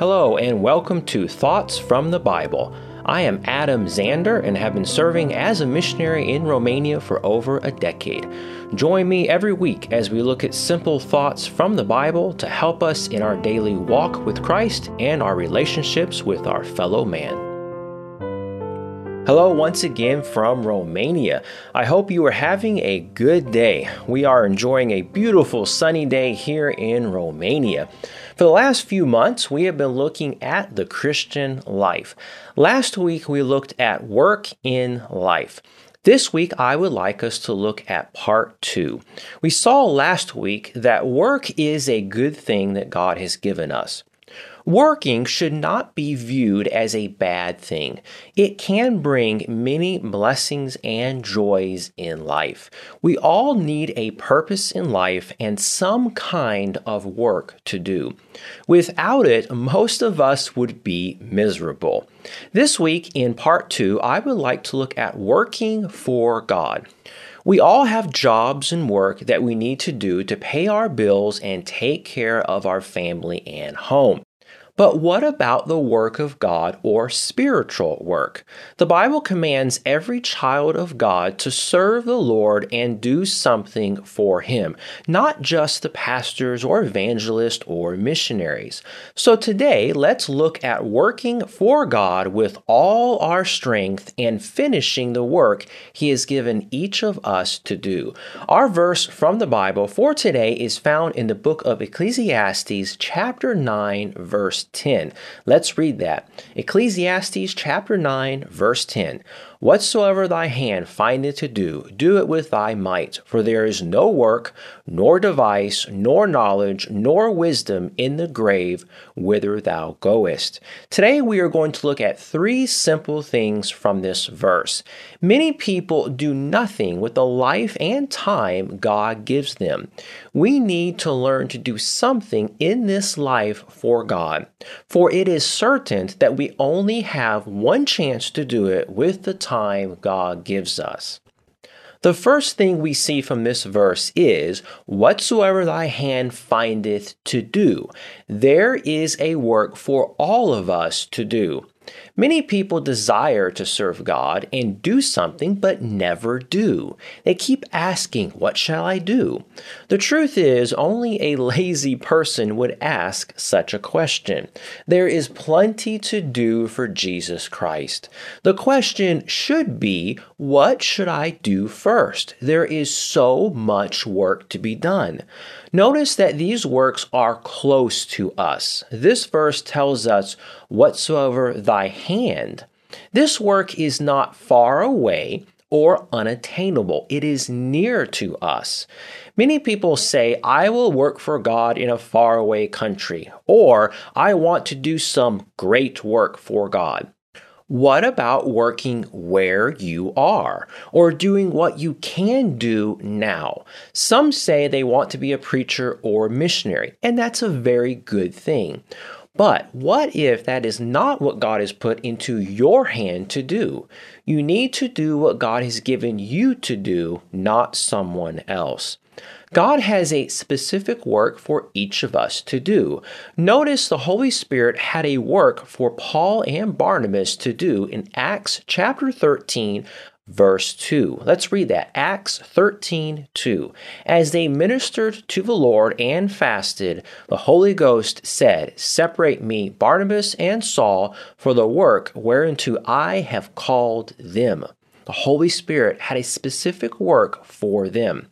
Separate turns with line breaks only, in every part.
Hello, and welcome to Thoughts from the Bible. I am Adam Zander and have been serving as a missionary in Romania for over a decade. Join me every week as we look at simple thoughts from the Bible to help us in our daily walk with Christ and our relationships with our fellow man. Hello, once again from Romania. I hope you are having a good day. We are enjoying a beautiful sunny day here in Romania. For the last few months, we have been looking at the Christian life. Last week, we looked at work in life. This week, I would like us to look at part two. We saw last week that work is a good thing that God has given us. Working should not be viewed as a bad thing. It can bring many blessings and joys in life. We all need a purpose in life and some kind of work to do. Without it, most of us would be miserable. This week, in part two, I would like to look at working for God. We all have jobs and work that we need to do to pay our bills and take care of our family and home. But what about the work of God or spiritual work? The Bible commands every child of God to serve the Lord and do something for Him, not just the pastors or evangelists or missionaries. So today, let's look at working for God with all our strength and finishing the work He has given each of us to do. Our verse from the Bible for today is found in the book of Ecclesiastes, chapter 9, verse 10. Let's read that. Ecclesiastes chapter 9, verse 10. Whatsoever thy hand findeth to do, do it with thy might, for there is no work, nor device, nor knowledge, nor wisdom in the grave whither thou goest. Today we are going to look at three simple things from this verse. Many people do nothing with the life and time God gives them. We need to learn to do something in this life for God, for it is certain that we only have one chance to do it with the time God gives us. The first thing we see from this verse is, Whatsoever thy hand findeth to do. There is a work for all of us to do. Many people desire to serve God and do something but never do. They keep asking, What shall I do? The truth is, only a lazy person would ask such a question. There is plenty to do for Jesus Christ. The question should be, What should I do first? There is so much work to be done. Notice that these works are close to us. This verse tells us, Whatsoever thy hand. This work is not far away or unattainable, it is near to us. Many people say, I will work for God in a faraway country, or I want to do some great work for God. What about working where you are or doing what you can do now? Some say they want to be a preacher or missionary, and that's a very good thing. But what if that is not what God has put into your hand to do? You need to do what God has given you to do, not someone else. God has a specific work for each of us to do. Notice the Holy Spirit had a work for Paul and Barnabas to do in Acts chapter 13, verse 2. Let's read that. Acts 13 2. As they ministered to the Lord and fasted, the Holy Ghost said, Separate me, Barnabas and Saul, for the work whereunto I have called them. The Holy Spirit had a specific work for them.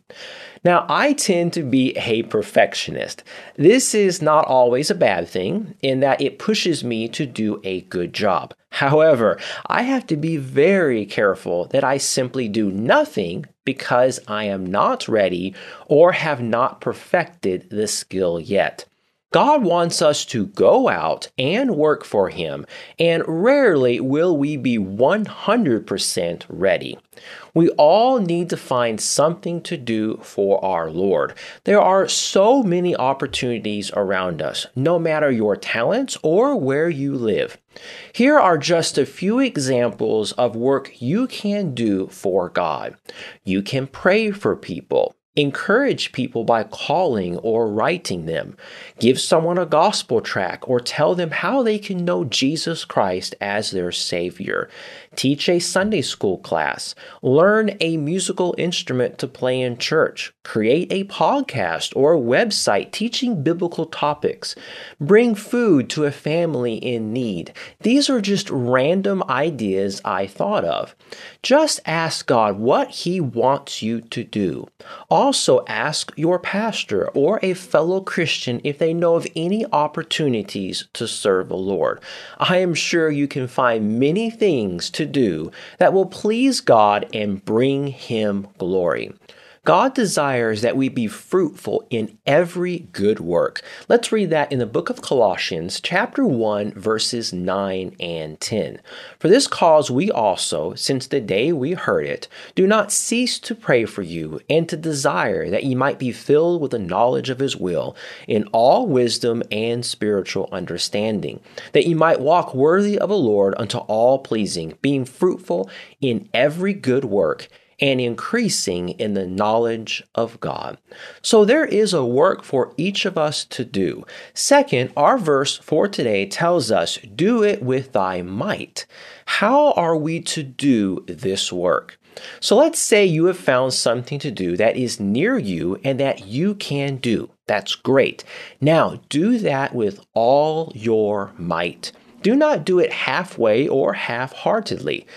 Now, I tend to be a perfectionist. This is not always a bad thing in that it pushes me to do a good job. However, I have to be very careful that I simply do nothing because I am not ready or have not perfected the skill yet. God wants us to go out and work for Him, and rarely will we be 100% ready. We all need to find something to do for our Lord. There are so many opportunities around us, no matter your talents or where you live. Here are just a few examples of work you can do for God. You can pray for people. Encourage people by calling or writing them. Give someone a gospel track or tell them how they can know Jesus Christ as their Savior. Teach a Sunday school class. Learn a musical instrument to play in church. Create a podcast or website teaching biblical topics. Bring food to a family in need. These are just random ideas I thought of. Just ask God what He wants you to do. Also, ask your pastor or a fellow Christian if they know of any opportunities to serve the Lord. I am sure you can find many things to do that will please God and bring Him glory. God desires that we be fruitful in every good work. Let's read that in the book of Colossians, chapter 1, verses 9 and 10. For this cause we also, since the day we heard it, do not cease to pray for you and to desire that ye might be filled with the knowledge of his will in all wisdom and spiritual understanding, that ye might walk worthy of the Lord unto all pleasing, being fruitful in every good work and increasing in the knowledge of God. So there is a work for each of us to do. Second, our verse for today tells us, Do it with thy might. How are we to do this work? So let's say you have found something to do that is near you and that you can do. That's great. Now do that with all your might. Do not do it halfway or half heartedly.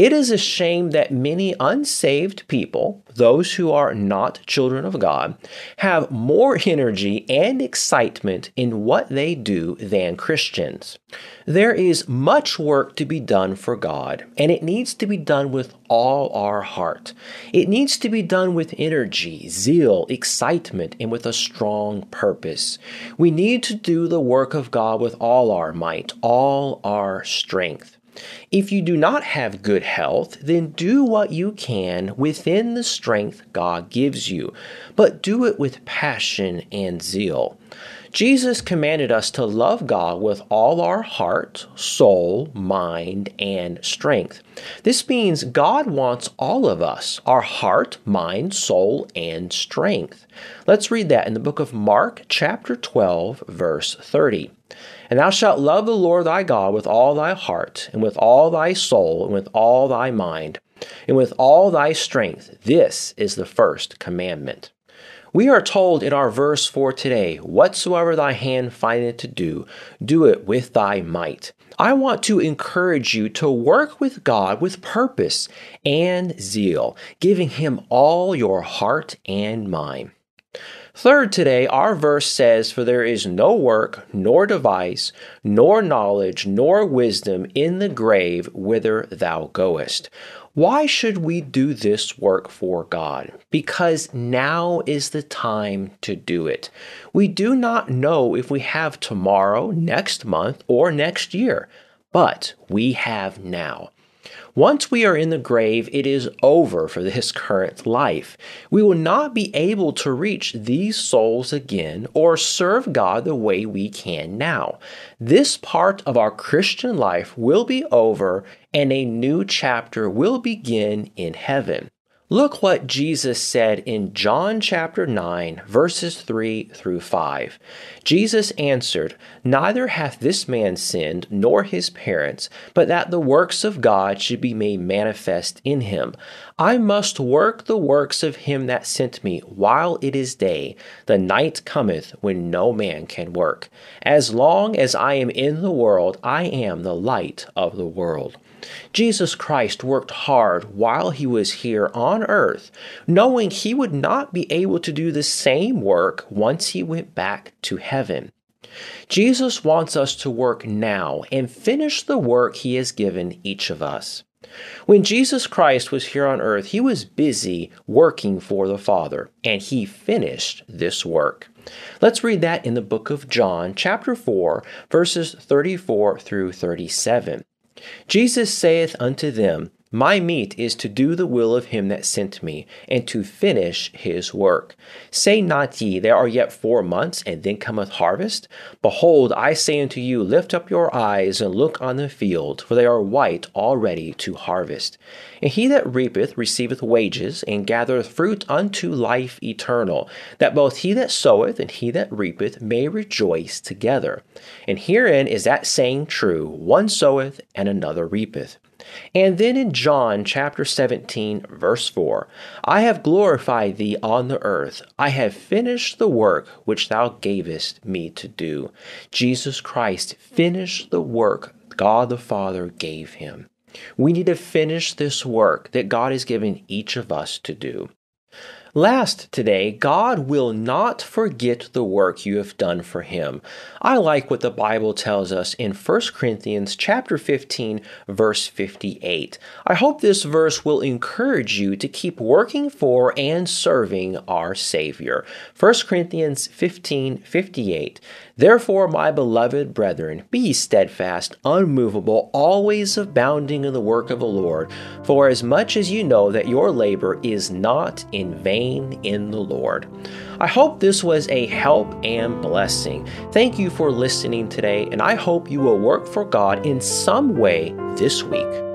It is a shame that many unsaved people, those who are not children of God, have more energy and excitement in what they do than Christians. There is much work to be done for God, and it needs to be done with all our heart. It needs to be done with energy, zeal, excitement, and with a strong purpose. We need to do the work of God with all our might, all our strength. If you do not have good health, then do what you can within the strength God gives you, but do it with passion and zeal. Jesus commanded us to love God with all our heart, soul, mind, and strength. This means God wants all of us, our heart, mind, soul, and strength. Let's read that in the book of Mark, chapter 12, verse 30. And thou shalt love the Lord thy God with all thy heart, and with all thy soul, and with all thy mind, and with all thy strength. This is the first commandment. We are told in our verse for today, Whatsoever thy hand findeth to do, do it with thy might. I want to encourage you to work with God with purpose and zeal, giving Him all your heart and mind. Third, today, our verse says, For there is no work, nor device, nor knowledge, nor wisdom in the grave whither thou goest. Why should we do this work for God? Because now is the time to do it. We do not know if we have tomorrow, next month, or next year, but we have now. Once we are in the grave, it is over for this current life. We will not be able to reach these souls again or serve God the way we can now. This part of our Christian life will be over and a new chapter will begin in heaven. Look what Jesus said in John chapter 9, verses 3 through 5. Jesus answered, Neither hath this man sinned, nor his parents, but that the works of God should be made manifest in him. I must work the works of him that sent me while it is day. The night cometh when no man can work. As long as I am in the world, I am the light of the world. Jesus Christ worked hard while he was here on earth, knowing he would not be able to do the same work once he went back to heaven. Jesus wants us to work now and finish the work he has given each of us. When Jesus Christ was here on earth, he was busy working for the Father, and he finished this work. Let's read that in the book of John, chapter 4, verses 34 through 37. Jesus saith unto them, My meat is to do the will of him that sent me, and to finish his work. Say not ye, There are yet four months, and then cometh harvest? Behold, I say unto you, Lift up your eyes, and look on the field, for they are white already to harvest. And he that reapeth receiveth wages, and gathereth fruit unto life eternal, that both he that soweth and he that reapeth may rejoice together. And herein is that saying true, One soweth, and another reapeth. And then in John chapter 17, verse 4, I have glorified thee on the earth. I have finished the work which thou gavest me to do. Jesus Christ finished the work God the Father gave him. We need to finish this work that God has given each of us to do. Last today, God will not forget the work you have done for him. I like what the Bible tells us in 1 Corinthians chapter 15 verse 58. I hope this verse will encourage you to keep working for and serving our Savior. 1 Corinthians 15 58. Therefore, my beloved brethren, be steadfast, unmovable, always abounding in the work of the Lord, for as much as you know that your labor is not in vain in the Lord. I hope this was a help and blessing. Thank you for listening today, and I hope you will work for God in some way this week.